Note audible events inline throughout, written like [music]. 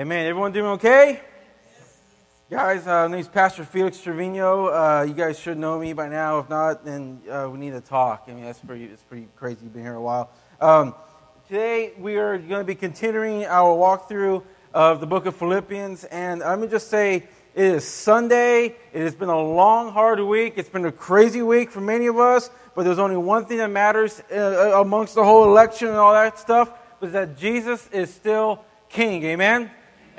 Amen. Everyone doing okay? Guys, uh, my name's Pastor Felix Trevino. Uh, you guys should know me by now. If not, then uh, we need to talk. I mean, that's pretty, it's pretty crazy. You've been here a while. Um, today, we are going to be continuing our walkthrough of the book of Philippians. And let me just say, it is Sunday. It has been a long, hard week. It's been a crazy week for many of us. But there's only one thing that matters uh, amongst the whole election and all that stuff, is that Jesus is still king. Amen?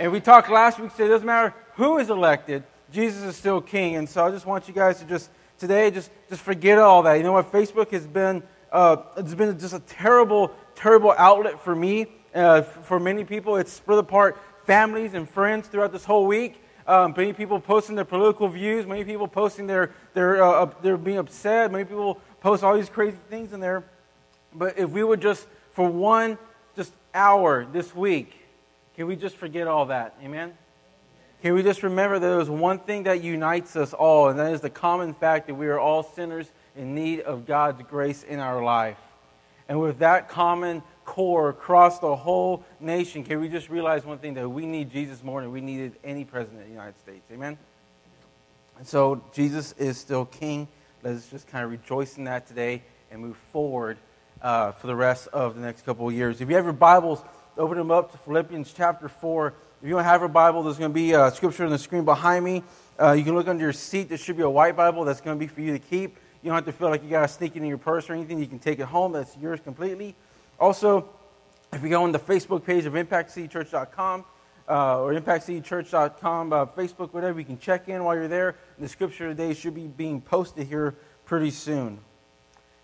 And we talked last week, said it doesn't matter who is elected, Jesus is still king. And so I just want you guys to just today just just forget all that. You know what? Facebook has been uh, it's been just a terrible, terrible outlet for me. Uh, for many people, it's split apart families and friends throughout this whole week. Um, many people posting their political views. Many people posting their their uh, they're being upset. Many people post all these crazy things in there. But if we would just for one just hour this week can we just forget all that? Amen? Can we just remember that there's one thing that unites us all, and that is the common fact that we are all sinners in need of God's grace in our life. And with that common core across the whole nation, can we just realize one thing that we need Jesus more than we needed any president of the United States? Amen? And so Jesus is still king. Let's just kind of rejoice in that today and move forward uh, for the rest of the next couple of years. If you have your Bibles, open them up to Philippians chapter 4. If you don't have a Bible, there's going to be a scripture on the screen behind me. Uh, you can look under your seat. There should be a white Bible that's going to be for you to keep. You don't have to feel like you got to sneak it in your purse or anything. You can take it home. That's yours completely. Also, if you go on the Facebook page of ImpactCityChurch.com uh, or ImpactCityChurch.com, uh, Facebook, whatever, you can check in while you're there. And the scripture today should be being posted here pretty soon.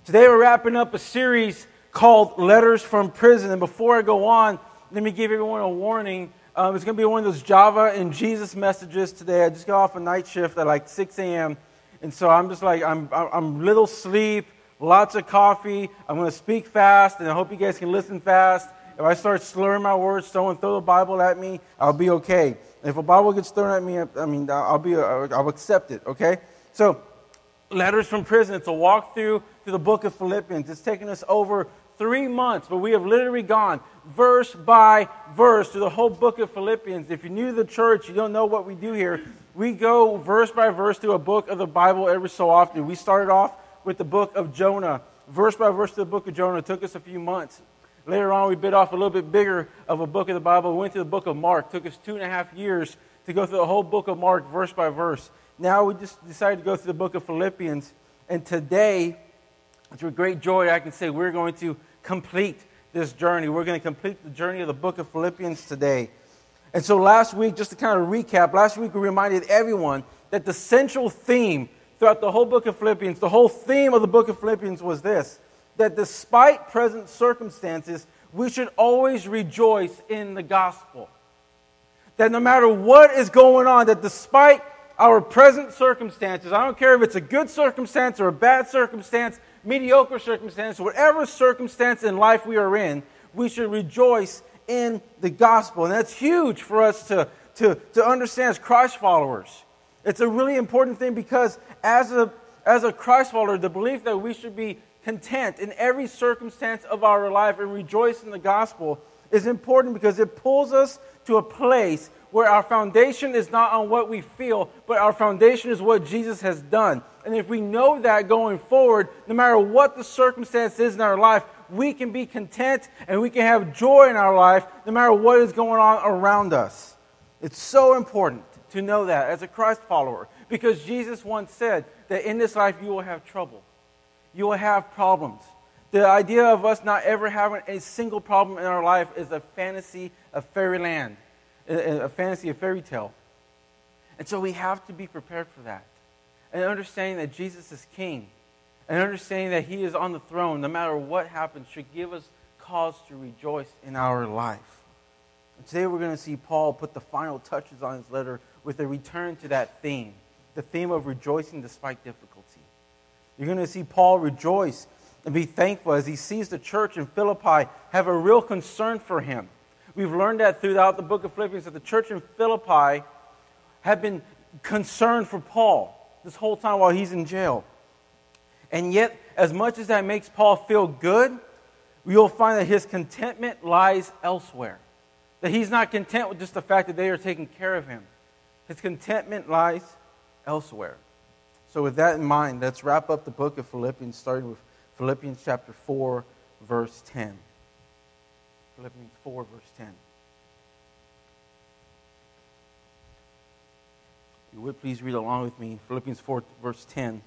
Today, we're wrapping up a series called Letters from Prison. And before I go on, let me give everyone a warning. Um, it's going to be one of those Java and Jesus messages today. I just got off a night shift at like 6 a.m. And so I'm just like, I'm, I'm little sleep, lots of coffee. I'm going to speak fast, and I hope you guys can listen fast. If I start slurring my words, someone throw the Bible at me, I'll be okay. if a Bible gets thrown at me, I mean, I'll be, I'll accept it, okay? So, letters from prison. It's a walk through the book of Philippians. It's taken us over three months, but we have literally gone verse by verse through the whole book of Philippians. If you're new to the church, you don't know what we do here. We go verse by verse through a book of the Bible every so often. We started off with the book of Jonah, verse by verse through the book of Jonah. It took us a few months. Later on, we bit off a little bit bigger of a book of the Bible. We went to the book of Mark. It took us two and a half years to go through the whole book of Mark, verse by verse. Now we just decided to go through the book of Philippians. And today, it's with great joy I can say we're going to complete this journey. We're going to complete the journey of the book of Philippians today. And so last week, just to kind of recap, last week we reminded everyone that the central theme throughout the whole book of Philippians, the whole theme of the book of Philippians was this that despite present circumstances, we should always rejoice in the gospel. That no matter what is going on, that despite our present circumstances, I don't care if it's a good circumstance or a bad circumstance, mediocre circumstance, whatever circumstance in life we are in, we should rejoice in the gospel. And that's huge for us to, to, to understand as Christ followers. It's a really important thing because as a, as a Christ follower, the belief that we should be content in every circumstance of our life and rejoice in the gospel is important because it pulls us to a place where our foundation is not on what we feel, but our foundation is what Jesus has done. And if we know that going forward, no matter what the circumstance is in our life, we can be content and we can have joy in our life no matter what is going on around us. It's so important to know that as a Christ follower because Jesus once said that in this life you will have trouble, you will have problems. The idea of us not ever having a single problem in our life is a fantasy of fairyland a fantasy, a fairy tale. And so we have to be prepared for that. And understanding that Jesus is king and understanding that he is on the throne, no matter what happens, should give us cause to rejoice in our life. And today we're going to see Paul put the final touches on his letter with a return to that theme the theme of rejoicing despite difficulty. You're going to see Paul rejoice and be thankful as he sees the church in Philippi have a real concern for him. We've learned that throughout the book of Philippians that the church in Philippi had been concerned for Paul this whole time while he's in jail. And yet, as much as that makes Paul feel good, you'll find that his contentment lies elsewhere. That he's not content with just the fact that they are taking care of him. His contentment lies elsewhere. So, with that in mind, let's wrap up the book of Philippians, starting with Philippians chapter 4, verse 10. Philippians 4, verse 10. You would please read along with me. Philippians 4, verse 10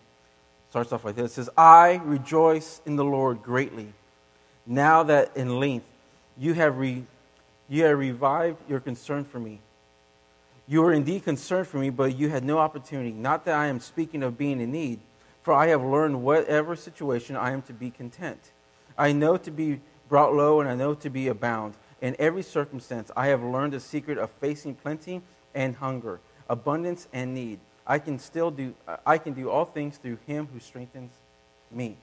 starts off like this. It says, I rejoice in the Lord greatly, now that in length you have, re, you have revived your concern for me. You were indeed concerned for me, but you had no opportunity. Not that I am speaking of being in need, for I have learned whatever situation I am to be content. I know to be brought low, and I know to be abound. In every circumstance, I have learned the secret of facing plenty and hunger abundance and need. I can still do I can do all things through him who strengthens me.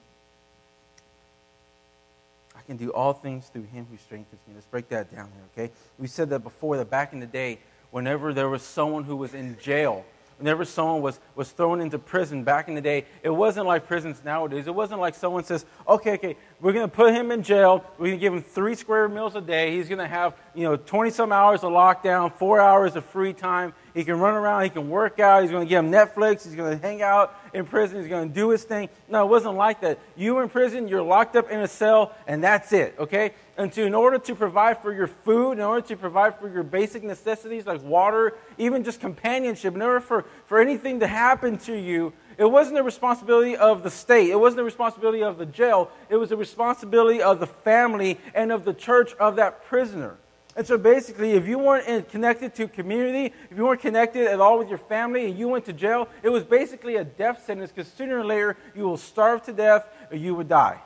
I can do all things through him who strengthens me. Let's break that down here, okay? We said that before that back in the day, whenever there was someone who was in jail whenever someone was, was thrown into prison back in the day, it wasn't like prisons nowadays. It wasn't like someone says, okay, okay, we're going to put him in jail. We're going to give him three square meals a day. He's going to have, you know, 20 some hours of lockdown, four hours of free time. He can run around. He can work out. He's going to give him Netflix. He's going to hang out in prison. He's going to do his thing. No, it wasn't like that. You were in prison. You're locked up in a cell, and that's it, okay? And to, in order to provide for your food, in order to provide for your basic necessities like water, even just companionship, in order for, for anything to happen to you, it wasn't the responsibility of the state. It wasn't the responsibility of the jail. It was the responsibility of the family and of the church of that prisoner. And so basically, if you weren't connected to community, if you weren't connected at all with your family and you went to jail, it was basically a death sentence because sooner or later you will starve to death or you would die.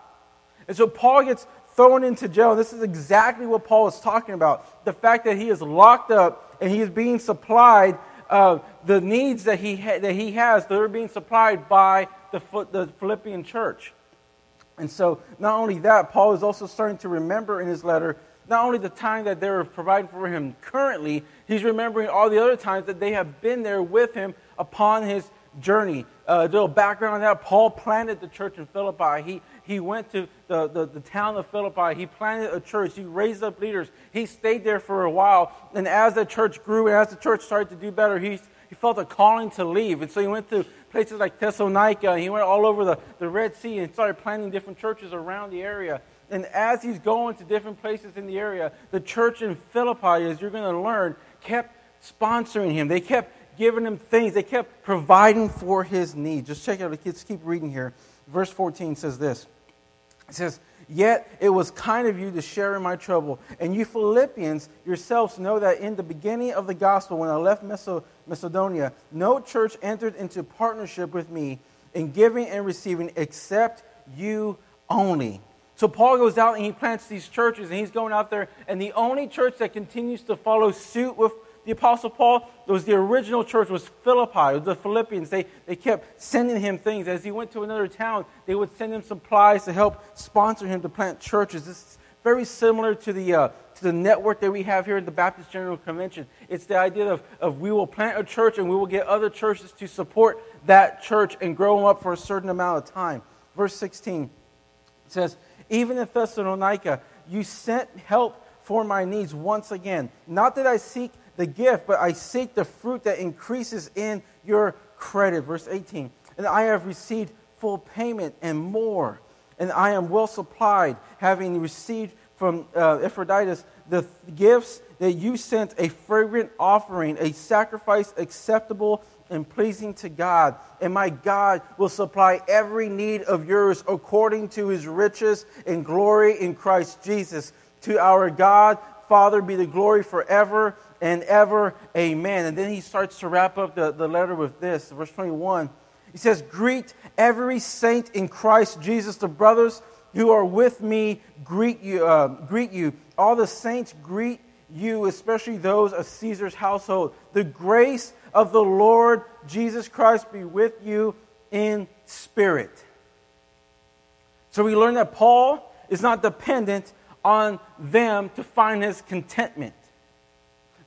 And so Paul gets thrown into jail. This is exactly what Paul is talking about. The fact that he is locked up and he is being supplied uh, the needs that he, ha- that he has, that are being supplied by the, the Philippian church. And so, not only that, Paul is also starting to remember in his letter not only the time that they're providing for him currently, he's remembering all the other times that they have been there with him upon his journey. Uh, a little background on that Paul planted the church in Philippi. He, he went to the, the, the, town of Philippi. He planted a church. He raised up leaders. He stayed there for a while. And as the church grew and as the church started to do better, he, he felt a calling to leave. And so he went to places like Thessalonica. He went all over the, the Red Sea and started planting different churches around the area. And as he's going to different places in the area, the church in Philippi, as you're going to learn, kept sponsoring him. They kept giving him things. They kept providing for his needs. Just check out the kids. Keep reading here. Verse 14 says this. It says, Yet it was kind of you to share in my trouble. And you Philippians yourselves know that in the beginning of the gospel, when I left Macedonia, no church entered into partnership with me in giving and receiving except you only. So Paul goes out and he plants these churches, and he's going out there, and the only church that continues to follow suit with the Apostle Paul, it was the original church was Philippi, was the Philippians. They, they kept sending him things. As he went to another town, they would send him supplies to help sponsor him to plant churches. This is very similar to the, uh, to the network that we have here at the Baptist General Convention. It's the idea of, of we will plant a church and we will get other churches to support that church and grow them up for a certain amount of time. Verse 16 says, Even in Thessalonica, you sent help for my needs once again. Not that I seek the gift, but I seek the fruit that increases in your credit. Verse 18. And I have received full payment and more. And I am well supplied, having received from uh, Epaphroditus the gifts that you sent a fragrant offering, a sacrifice acceptable and pleasing to God. And my God will supply every need of yours according to his riches and glory in Christ Jesus. To our God, Father, be the glory forever and ever. Amen. And then he starts to wrap up the, the letter with this, verse 21. He says, Greet every saint in Christ Jesus. The brothers who are with me greet you. Uh, greet you. All the saints greet you, especially those of Caesar's household. The grace of the Lord Jesus Christ be with you in spirit. So we learn that Paul is not dependent on them to find his contentment.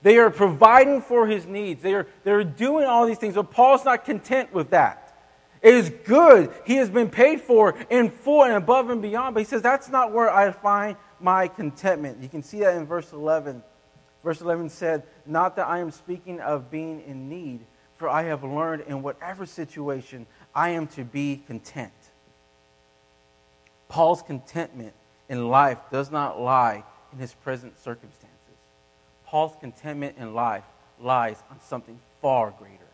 They are providing for his needs. They are, they're doing all these things. But Paul's not content with that. It is good. He has been paid for in full and above and beyond. But he says, that's not where I find my contentment. You can see that in verse 11. Verse 11 said, Not that I am speaking of being in need, for I have learned in whatever situation I am to be content. Paul's contentment in life does not lie in his present circumstances. Paul's contentment in life lies on something far greater.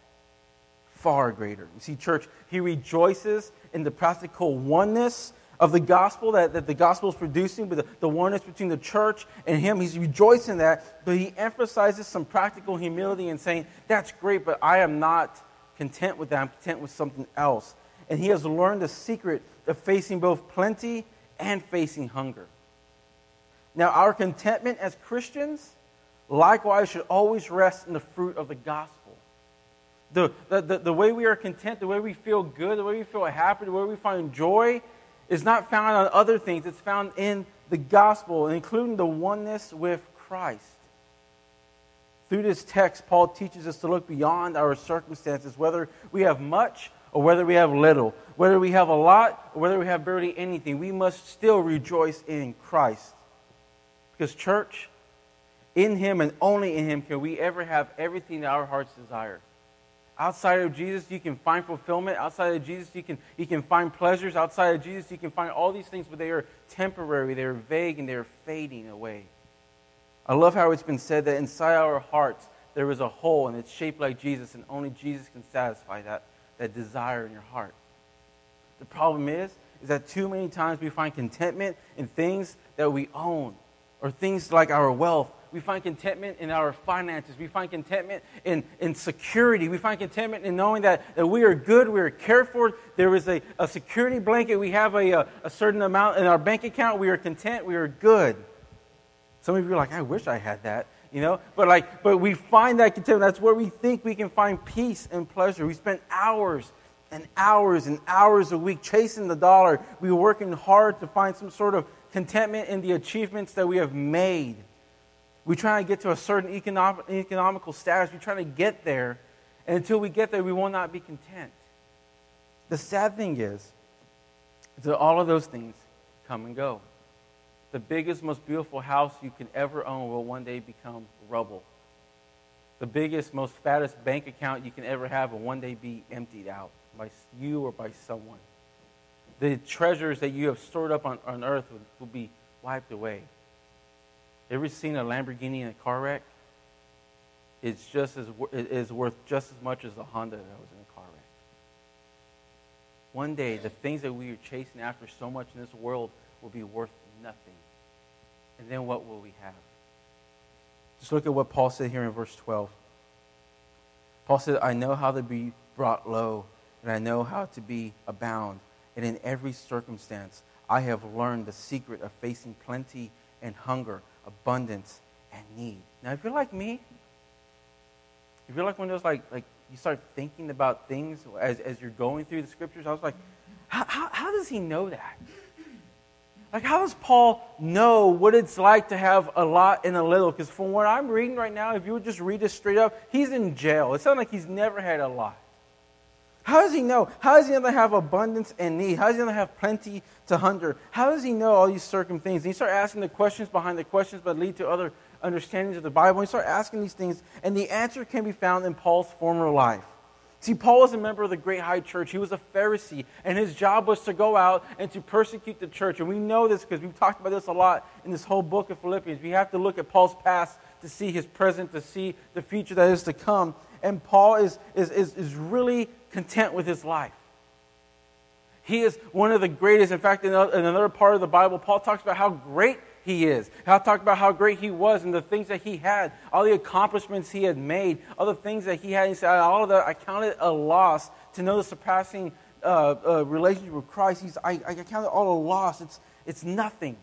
Far greater. You see, church, he rejoices in the practical oneness of the gospel that, that the gospel is producing, but the, the oneness between the church and him. He's rejoicing that, but he emphasizes some practical humility and saying, That's great, but I am not content with that. I'm content with something else. And he has learned the secret of facing both plenty and facing hunger. Now, our contentment as Christians, likewise, should always rest in the fruit of the gospel. The, the, the, the, way we are content, the way we feel good, the way we feel happy, the way we find joy is not found on other things. It's found in the gospel, including the oneness with Christ. Through this text, Paul teaches us to look beyond our circumstances, whether we have much or whether we have little, whether we have a lot or whether we have barely anything. We must still rejoice in Christ. Because, church, in Him and only in Him can we ever have everything that our hearts desire. Outside of Jesus, you can find fulfillment. Outside of Jesus, you can, you can find pleasures. Outside of Jesus, you can find all these things, but they are temporary, they are vague, and they are fading away. I love how it's been said that inside our hearts there is a hole and it's shaped like Jesus, and only Jesus can satisfy that, that desire in your heart. The problem is, is that too many times we find contentment in things that we own, or things like our wealth, we find contentment in our finances. We find contentment in, in security. We find contentment in knowing that, that we are good, we are cared for. There is a, a security blanket. We have a, a, a certain amount in our bank account. We are content. We are good. Some of you are like, I wish I had that, you know? But like, but we find that contentment. That's where we think we can find peace and pleasure. We spend hours and hours and hours a week chasing the dollar. We're working hard to find some sort of contentment in the achievements that we have made. We try to get to a certain economic, economical status. We try to get there. And until we get there, we will not be content. The sad thing is that all of those things come and go. The biggest, most beautiful house you can ever own will one day become rubble. The biggest, most fattest bank account you can ever have will one day be emptied out by you or by someone. The treasures that you have stored up on, on earth will, will be wiped away. Ever seen a Lamborghini in a car wreck? It's just as it is worth just as much as the Honda that was in a car wreck. One day, the things that we are chasing after so much in this world will be worth nothing. And then what will we have? Just look at what Paul said here in verse 12. Paul said, I know how to be brought low, and I know how to be abound. And in every circumstance, I have learned the secret of facing plenty and hunger abundance, and need. Now, if you're like me, if you're like one of those, like, like you start thinking about things as, as you're going through the scriptures, I was like, how, how, how does he know that? Like, how does Paul know what it's like to have a lot and a little? Because from what I'm reading right now, if you would just read this straight up, he's in jail. It sounds like he's never had a lot. How does he know? How does he know to have abundance and need? How does he know to have plenty to hunger? How does he know all these certain things? And you start asking the questions behind the questions, but lead to other understandings of the Bible. And you start asking these things, and the answer can be found in Paul's former life. See, Paul was a member of the great high church. He was a Pharisee, and his job was to go out and to persecute the church. And we know this because we've talked about this a lot in this whole book of Philippians. We have to look at Paul's past to see his present, to see the future that is to come. And Paul is, is, is, is really content with his life. He is one of the greatest. In fact, in another part of the Bible, Paul talks about how great he is. How talked about how great he was and the things that he had, all the accomplishments he had made, all the things that he had. He said, all of that, I counted a loss to know the surpassing uh, uh, relationship with Christ. He's, I, I counted all a loss. It's, it's nothing.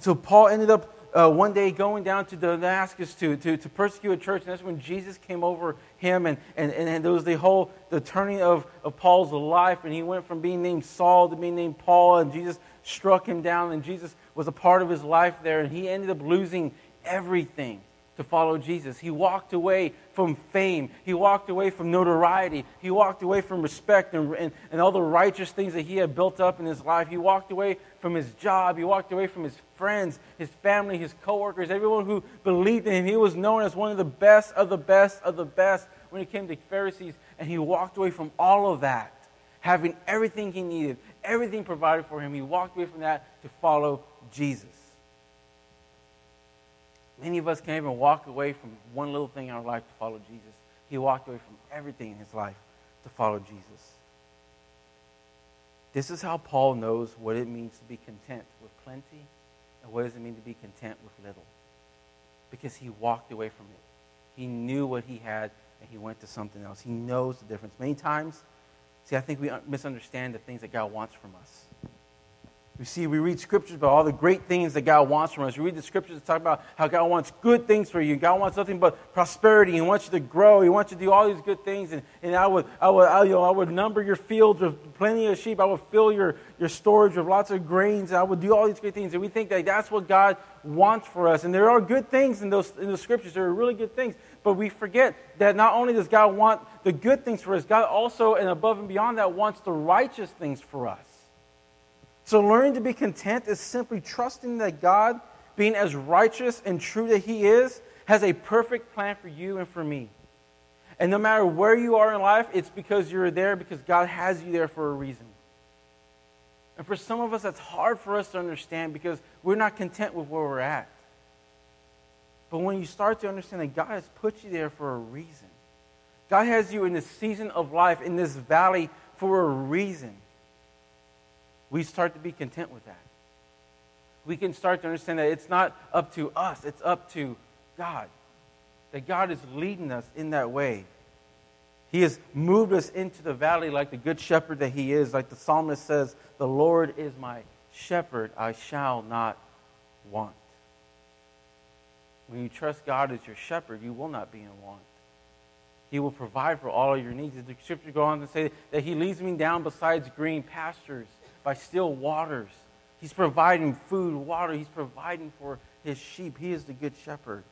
So Paul ended up uh, one day going down to Damascus to, to, to persecute a church, and that's when Jesus came over him, and, and, and there was the whole the turning of, of Paul's life, and he went from being named Saul to being named Paul, and Jesus struck him down, and Jesus was a part of his life there, and he ended up losing everything to follow Jesus. He walked away from fame. He walked away from notoriety. He walked away from respect and, and, and all the righteous things that he had built up in his life. He walked away from his job. He walked away from his friends, his family, his coworkers, everyone who believed in him. He was known as one of the best of the best of the best when it came to Pharisees. And he walked away from all of that, having everything he needed, everything provided for him. He walked away from that to follow Jesus. Many of us can't even walk away from one little thing in our life to follow Jesus. He walked away from everything in his life to follow Jesus. This is how Paul knows what it means to be content with plenty and what does it mean to be content with little. Because he walked away from it. He knew what he had and he went to something else. He knows the difference. Many times, see, I think we misunderstand the things that God wants from us. We see, we read scriptures about all the great things that God wants from us. We read the scriptures that talk about how God wants good things for you. God wants nothing but prosperity. He wants you to grow. He wants you to do all these good things. And, and I, would, I, would, I, you know, I would number your fields with plenty of sheep. I would fill your, your storage with lots of grains. And I would do all these great things. And we think that that's what God wants for us. And there are good things in those in the scriptures. There are really good things. But we forget that not only does God want the good things for us, God also, and above and beyond that, wants the righteous things for us. So, learning to be content is simply trusting that God, being as righteous and true that He is, has a perfect plan for you and for me. And no matter where you are in life, it's because you're there because God has you there for a reason. And for some of us, that's hard for us to understand because we're not content with where we're at. But when you start to understand that God has put you there for a reason, God has you in this season of life, in this valley, for a reason we start to be content with that. We can start to understand that it's not up to us, it's up to God. That God is leading us in that way. He has moved us into the valley like the good shepherd that He is. Like the psalmist says, The Lord is my shepherd, I shall not want. When you trust God as your shepherd, you will not be in want. He will provide for all of your needs. The scripture goes on to say that He leads me down besides green pastures by still waters. He's providing food, water. He's providing for his sheep. He is the good shepherd.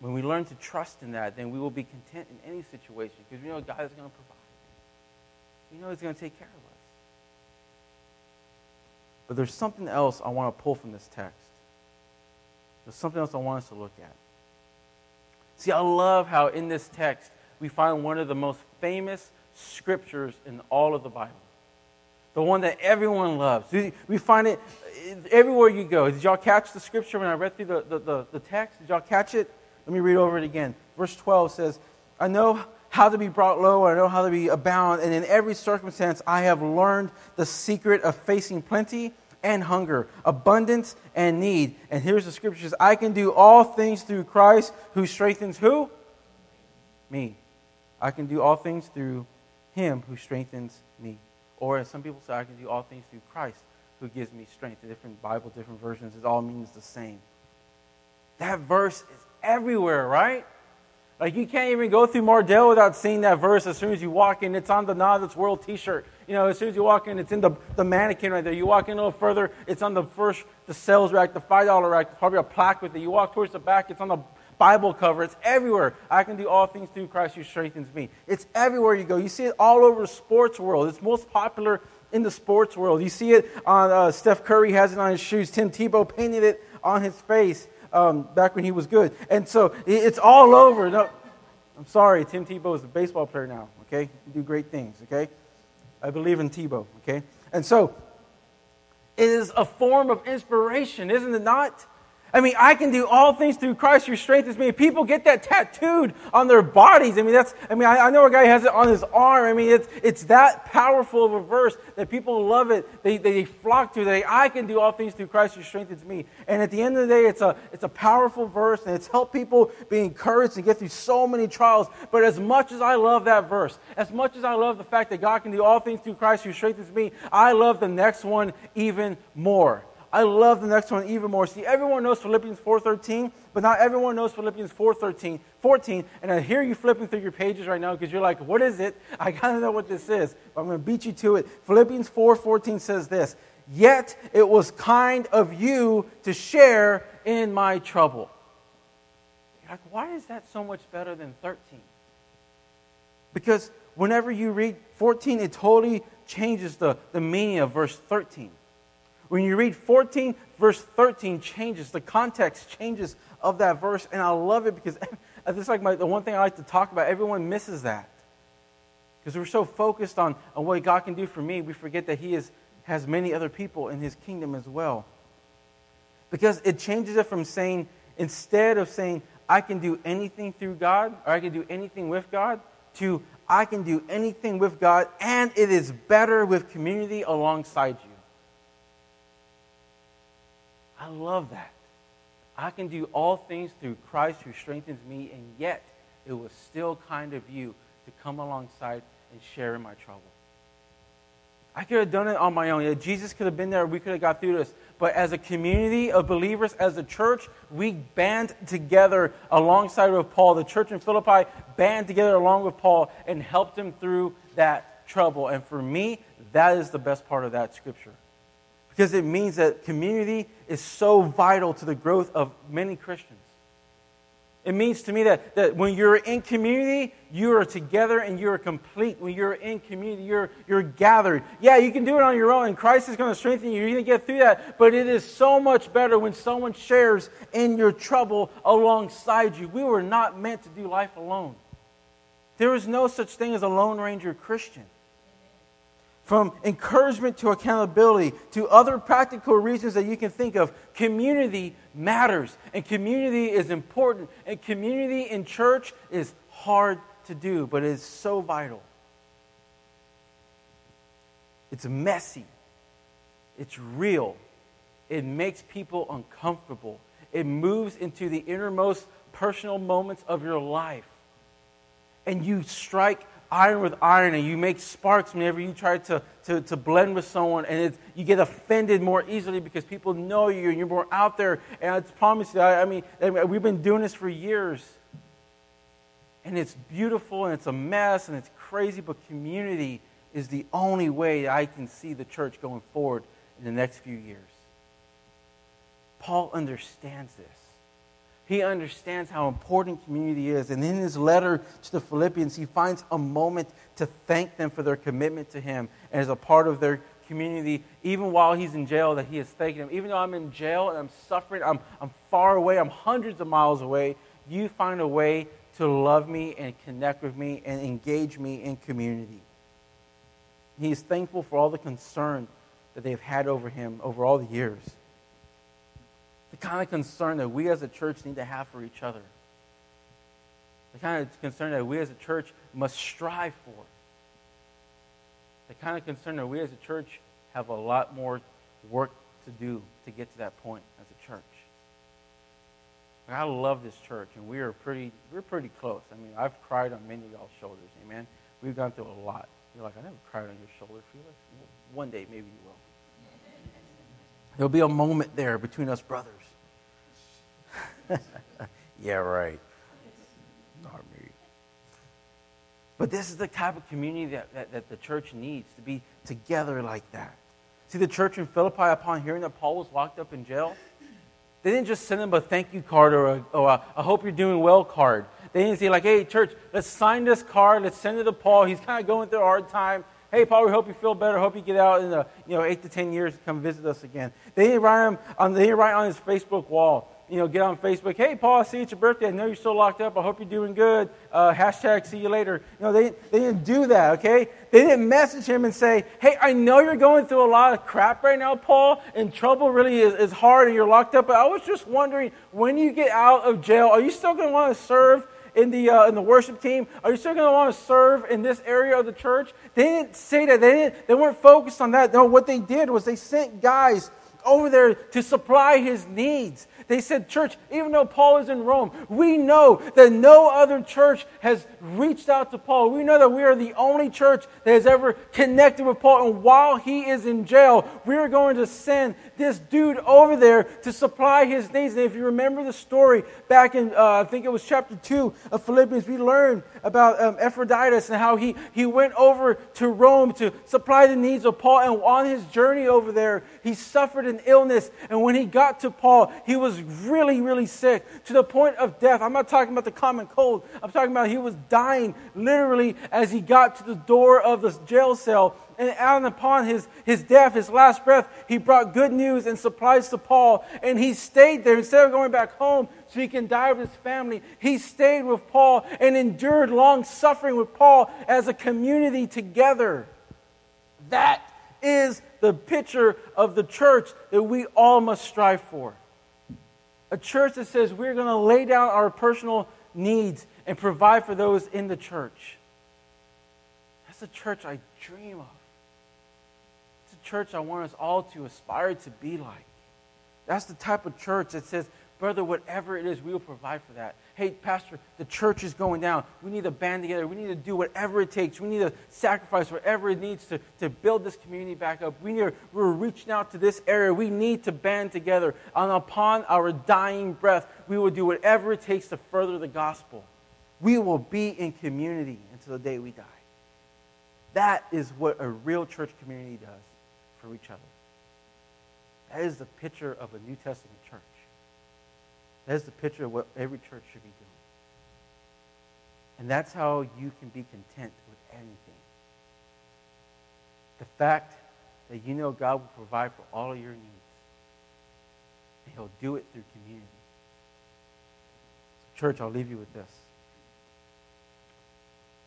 When we learn to trust in that, then we will be content in any situation because we know God is going to provide. We know He's going to take care of us. But there's something else I want to pull from this text. There's something else I want us to look at. See, I love how in this text we find one of the most famous scriptures in all of the Bible the one that everyone loves. We find it everywhere you go. Did y'all catch the scripture when I read through the, the, the, the text? Did y'all catch it? Let me read over it again. Verse 12 says, I know how to be brought low, I know how to be abound, and in every circumstance I have learned the secret of facing plenty and hunger, abundance and need. And here's the scripture says, I can do all things through Christ who strengthens who? Me. I can do all things through him who strengthens me. Or as some people say, I can do all things through Christ who gives me strength. The different Bible, different versions, it all means the same. That verse is everywhere, right? Like you can't even go through Mardel without seeing that verse as soon as you walk in. It's on the Nod World t-shirt. You know, as soon as you walk in, it's in the, the mannequin right there. You walk in a little further, it's on the first, the sales rack, the $5 rack, probably a plaque with it. You walk towards the back, it's on the Bible cover. It's everywhere. I can do all things through Christ who strengthens me. It's everywhere you go. You see it all over the sports world. It's most popular in the sports world. You see it on uh, Steph Curry has it on his shoes. Tim Tebow painted it on his face um, back when he was good. And so it's all over. No, I'm sorry, Tim Tebow is a baseball player now. Okay, you do great things. Okay, I believe in Tebow. Okay, and so it is a form of inspiration, isn't it not? I mean, I can do all things through Christ who strengthens me. People get that tattooed on their bodies. I mean, that's, I mean, I, I, know a guy has it on his arm. I mean, it's, it's that powerful of a verse that people love it. They, they flock to. They, I can do all things through Christ who strengthens me. And at the end of the day, it's a, it's a powerful verse and it's helped people be encouraged and get through so many trials. But as much as I love that verse, as much as I love the fact that God can do all things through Christ who strengthens me, I love the next one even more. I love the next one even more. See, everyone knows Philippians 4.13, but not everyone knows Philippians 4.13, 14. And I hear you flipping through your pages right now because you're like, what is it? I got to know what this is. But I'm going to beat you to it. Philippians 4.14 says this, Yet it was kind of you to share in my trouble. You're like, why is that so much better than 13? Because whenever you read 14, it totally changes the, the meaning of verse 13. When you read 14, verse 13 changes, the context changes of that verse, and I love it because [laughs] is like my, the one thing I like to talk about. Everyone misses that. Because we're so focused on, on what God can do for me, we forget that He is, has many other people in His kingdom as well. Because it changes it from saying, instead of saying, I can do anything through God, or I can do anything with God, to I can do anything with God, and it is better with community alongside you. I love that. I can do all things through Christ who strengthens me, and yet it was still kind of you to come alongside and share in my trouble. I could have done it on my own. Yeah, Jesus could have been there. We could have got through this. But as a community of believers, as a church, we band together alongside of Paul. The church in Philippi band together along with Paul and helped him through that trouble. And for me, that is the best part of that scripture. Because it means that community is so vital to the growth of many Christians. It means to me that, that when you're in community, you are together and you're complete. When you're in community, you're, you're gathered. Yeah, you can do it on your own, and Christ is going to strengthen you. You're going to get through that. But it is so much better when someone shares in your trouble alongside you. We were not meant to do life alone. There is no such thing as a Lone Ranger Christian from encouragement to accountability to other practical reasons that you can think of, community matters. And community is important. And community in church is hard to do, but it is so vital. It's messy, it's real, it makes people uncomfortable, it moves into the innermost personal moments of your life. And you strike iron with iron and you make sparks whenever you try to, to, to blend with someone and you get offended more easily because people know you and you're more out there. And I promise you, I, I mean, we've been doing this for years. And it's beautiful and it's a mess and it's crazy, but community is the only way I can see the church going forward in the next few years. Paul understands this. He understands how important community is. And in his letter to the Philippians, he finds a moment to thank them for their commitment to him and as a part of their community, even while he's in jail, that he is thanking them. Even though I'm in jail and I'm suffering, I'm, I'm far away, I'm hundreds of miles away, you find a way to love me and connect with me and engage me in community. He is thankful for all the concern that they've had over him over all the years the kind of concern that we as a church need to have for each other. The kind of concern that we as a church must strive for. The kind of concern that we as a church have a lot more work to do to get to that point as a church. I love this church, and we are pretty, we're pretty close. I mean, I've cried on many of y'all's shoulders, amen? We've gone through a lot. You're like, I never cried on your shoulder, Felix. One day, maybe you will. There'll be a moment there between us brothers [laughs] yeah, right. Not me. But this is the type of community that, that, that, the church needs to be together like that. See, the church in Philippi, upon hearing that Paul was locked up in jail, they didn't just send him a thank you card or a, or hope you're doing well card. They didn't say, like, hey, church, let's sign this card, let's send it to Paul. He's kind of going through a hard time. Hey, Paul, we hope you feel better. Hope you get out in the, you know, eight to ten years to come visit us again. They didn't write, him on, they didn't write on his Facebook wall, you know, get on Facebook. Hey, Paul, see it's your birthday. I know you're still locked up. I hope you're doing good. Uh, hashtag see you later. You know, they, they didn't do that, okay? They didn't message him and say, hey, I know you're going through a lot of crap right now, Paul, and trouble really is, is hard and you're locked up. But I was just wondering, when you get out of jail, are you still going to want to serve in the, uh, in the worship team? Are you still going to want to serve in this area of the church? They didn't say that. They, didn't, they weren't focused on that. No, what they did was they sent guys over there to supply his needs. They said, Church, even though Paul is in Rome, we know that no other church has reached out to Paul. We know that we are the only church that has ever connected with Paul. And while he is in jail, we are going to send this dude over there to supply his needs. And if you remember the story back in, uh, I think it was chapter 2 of Philippians, we learned about um, Epaphroditus and how he, he went over to Rome to supply the needs of Paul. And on his journey over there, he suffered an an illness. And when he got to Paul, he was really, really sick to the point of death. I'm not talking about the common cold. I'm talking about he was dying literally as he got to the door of the jail cell. And out upon his, his death, his last breath, he brought good news and supplies to Paul. And he stayed there instead of going back home so he can die with his family. He stayed with Paul and endured long suffering with Paul as a community together. That is the picture of the church that we all must strive for. A church that says we're going to lay down our personal needs and provide for those in the church. That's the church I dream of. It's a church I want us all to aspire to be like. That's the type of church that says Brother, whatever it is, we will provide for that. Hey, Pastor, the church is going down. We need to band together. We need to do whatever it takes. We need to sacrifice whatever it needs to, to build this community back up. We need, we're reaching out to this area. We need to band together. And upon our dying breath, we will do whatever it takes to further the gospel. We will be in community until the day we die. That is what a real church community does for each other. That is the picture of a New Testament church. That's the picture of what every church should be doing. And that's how you can be content with anything. The fact that you know God will provide for all of your needs. And He'll do it through community. So church, I'll leave you with this.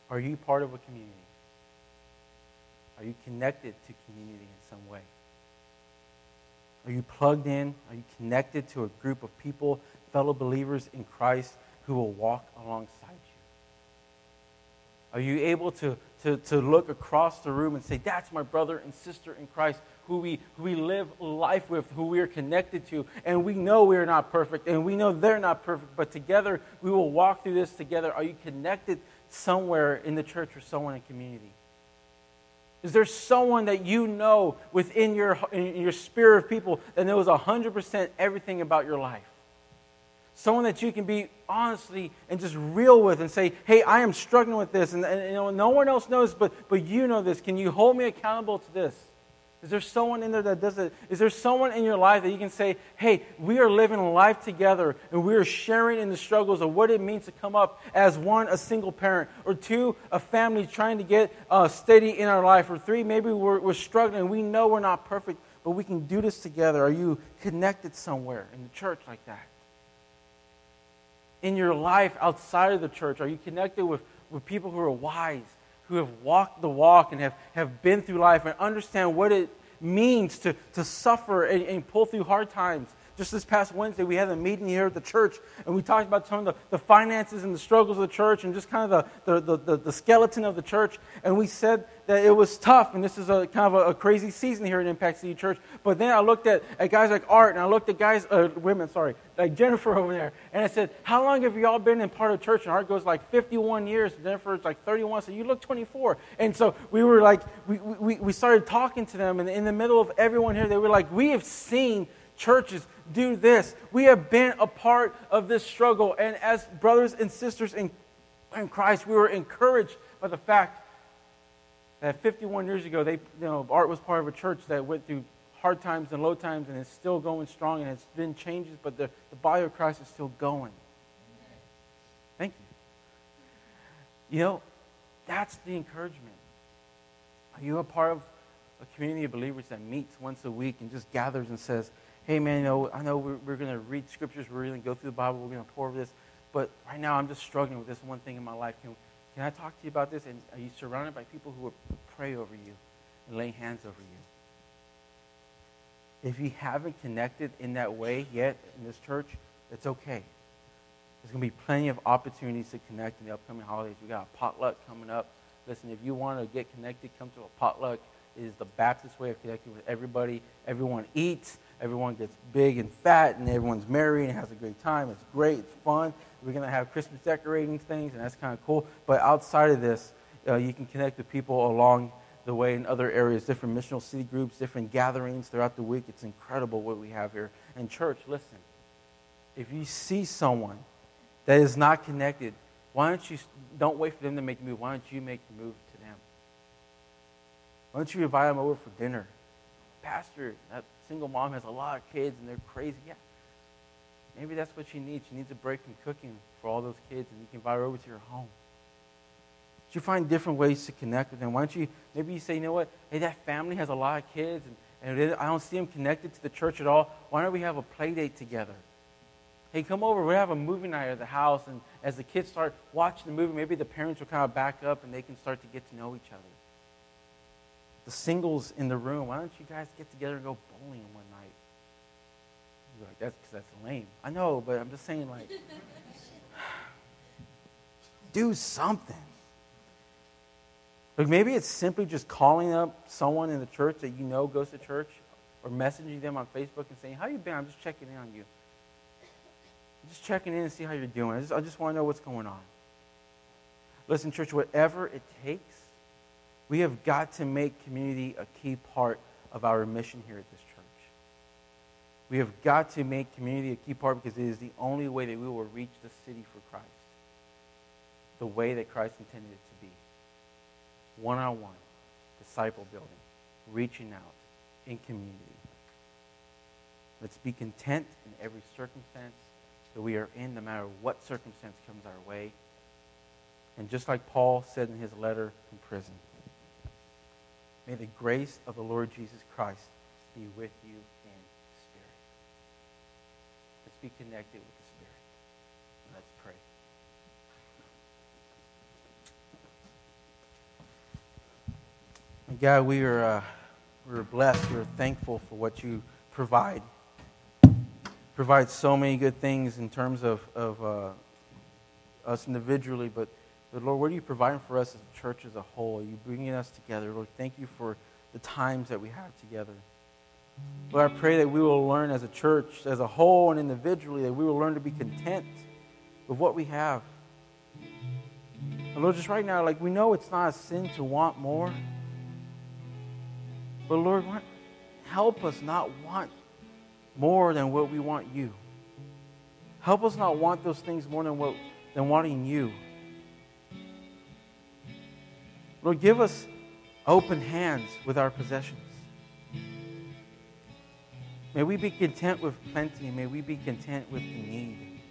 Are you part of a community? Are you connected to community in some way? Are you plugged in? Are you connected to a group of people fellow believers in Christ who will walk alongside you? Are you able to, to, to look across the room and say, That's my brother and sister in Christ who we, who we live life with, who we are connected to, and we know we are not perfect, and we know they're not perfect, but together we will walk through this together. Are you connected somewhere in the church or someone in community? Is there someone that you know within your, your spirit of people that knows 100% everything about your life? someone that you can be honestly and just real with and say, hey, I am struggling with this, and, and, know, no one else knows, but, but you know this. Can you hold me accountable to this? Is there someone in there that does it? Is there someone in your life that you can say, hey, we are living life together and we are sharing in the struggles of what it means to come up as one, a single parent, or two, a family trying to get uh, steady in our life, or three, maybe we're, we're struggling we know we're not perfect, but we can do this together. Are you connected somewhere in the church like that? in your life outside of the church? Are you connected with, with people who are wise, who have walked the walk and have, have been through life and understand what it means to, to suffer and, and pull through hard times? Just this past Wednesday, we had a meeting here at the church, and we talked about some of the, the finances and the struggles of the church and just kind of the, the, the, the skeleton of the church. And we said that it was tough, and this is a kind of a, a, crazy season here at Impact City Church. But then I looked at, at guys like Art, and I looked at guys, uh, women, sorry, like Jennifer over there, and I said, "How long have you all been in part of church?" And Art goes like 51 years. Jennifer's like 31. So you look 24. And so we were like, we, we, we started talking to them, and in the middle of everyone here, they were like, "We have seen." Churches do this. We have been a part of this struggle. And as brothers and sisters in, in Christ, we were encouraged by the fact that 51 years ago, they, you know, Art was part of a church that went through hard times and low times and is still going strong and it's been changes, but the, the body of Christ is still going. Thank you. You know, that's the encouragement. Are you a part of a community of believers that meets once a week and just gathers and says, hey, man, you know, I know we're, we're going to read scriptures, we're going to go through the Bible, we're going to pour over this, but right now I'm just struggling with this one thing in my life. Can, can I talk to you about this? And are you surrounded by people who will pray over you and lay hands over you? If you haven't connected in that way yet in this church, it's okay. There's going to be plenty of opportunities to connect in the upcoming holidays. We got a potluck coming up. Listen, if you want to get connected, come to a potluck. It is the Baptist way of connecting with everybody. Everyone eats everyone gets big and fat, and everyone's merry and has a great time. It's great, it's fun. We're going to have Christmas decorating things, and that's kind of cool. But outside of this, uh, you can connect with people along the way in other areas, different missional city groups, different gatherings throughout the week. It's incredible what we have here. And, church, listen, if you see someone that is not connected, why don't you, don't wait for them to make the move. Why don't you make the move to them? Why don't you invite them over for dinner? Pastor, single mom has a lot of kids and they're crazy. Yeah. Maybe that's what she needs. She needs a break from cooking for all those kids, and you can invite her over to your home. You find different ways to connect with them. Why don't you, maybe you say, you know what? Hey, that family has a lot of kids, and, and I don't see them connected to the church at all. Why don't we have a play date together? Hey, come over. we have a movie night at the house, and as the kids start watching the movie, maybe the parents will kind of back up and they can start to get to know each other. The singles in the room, why don't you guys get together and go bowling one night? You're like, that's because that's lame. I know, but I'm just saying, like, [sighs] do something. Like maybe it's simply just calling up someone in the church that you know goes to church or messaging them on Facebook and saying, How you been? I'm just checking in on you. I'm just checking in and see how you're doing. I just, I just want to know what's going on. Listen, church, whatever it takes, we have got to make community a key part of our mission here at this church. We have got to make community a key part because it is the only way that we will reach the city for Christ. The way that Christ intended it to be. One on one, disciple building, reaching out in community. Let's be content in every circumstance that we are in, no matter what circumstance comes our way. And just like Paul said in his letter from prison, may the grace of the Lord Jesus Christ be with you in spirit. Let's be connected with the Spirit. Let's pray. God, we are, uh, we are blessed. We're thankful for what you provide Provide so many good things in terms of, of uh, us individually, but, but Lord, what are you providing for us as a church as a whole? Are you bringing us together? Lord, thank you for the times that we have together. Lord, I pray that we will learn as a church, as a whole and individually, that we will learn to be content with what we have. And Lord, just right now, like we know it's not a sin to want more. But Lord, help us not want more than what we want you. Help us not want those things more than, what, than wanting you. Lord, give us open hands with our possessions. May we be content with plenty. May we be content with the need.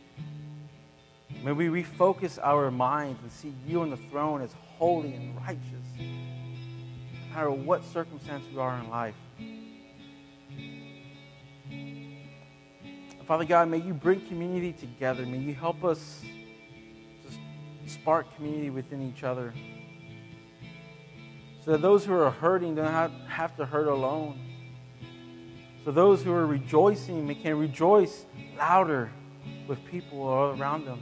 May we refocus our minds and see you on the throne as holy and righteous, no matter what circumstance we are in life. Father God, may you bring community together. May you help us just spark community within each other. So that those who are hurting don't have to hurt alone. So those who are rejoicing can rejoice louder with people all around them.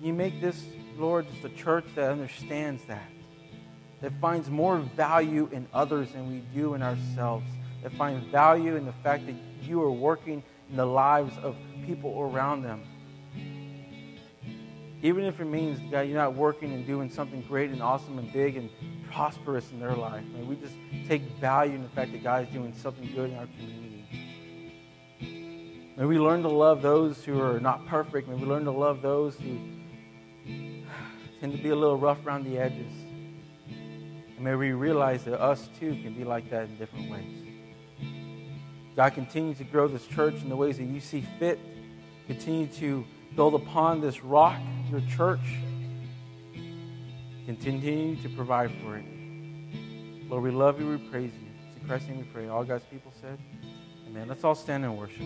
You make this, Lord, just a church that understands that, that finds more value in others than we do in ourselves that finds value in the fact that you are working in the lives of people around them. Even if it means, God, you're not working and doing something great and awesome and big and prosperous in their life. May we just take value in the fact that God is doing something good in our community. May we learn to love those who are not perfect. May we learn to love those who tend to be a little rough around the edges. And may we realize that us too can be like that in different ways. God, continue to grow this church in the ways that you see fit. Continue to build upon this rock, your church. Continue to provide for it. Lord, we love you, we praise you. It's in Christ's name we pray. All God's people said, Amen. Let's all stand and worship.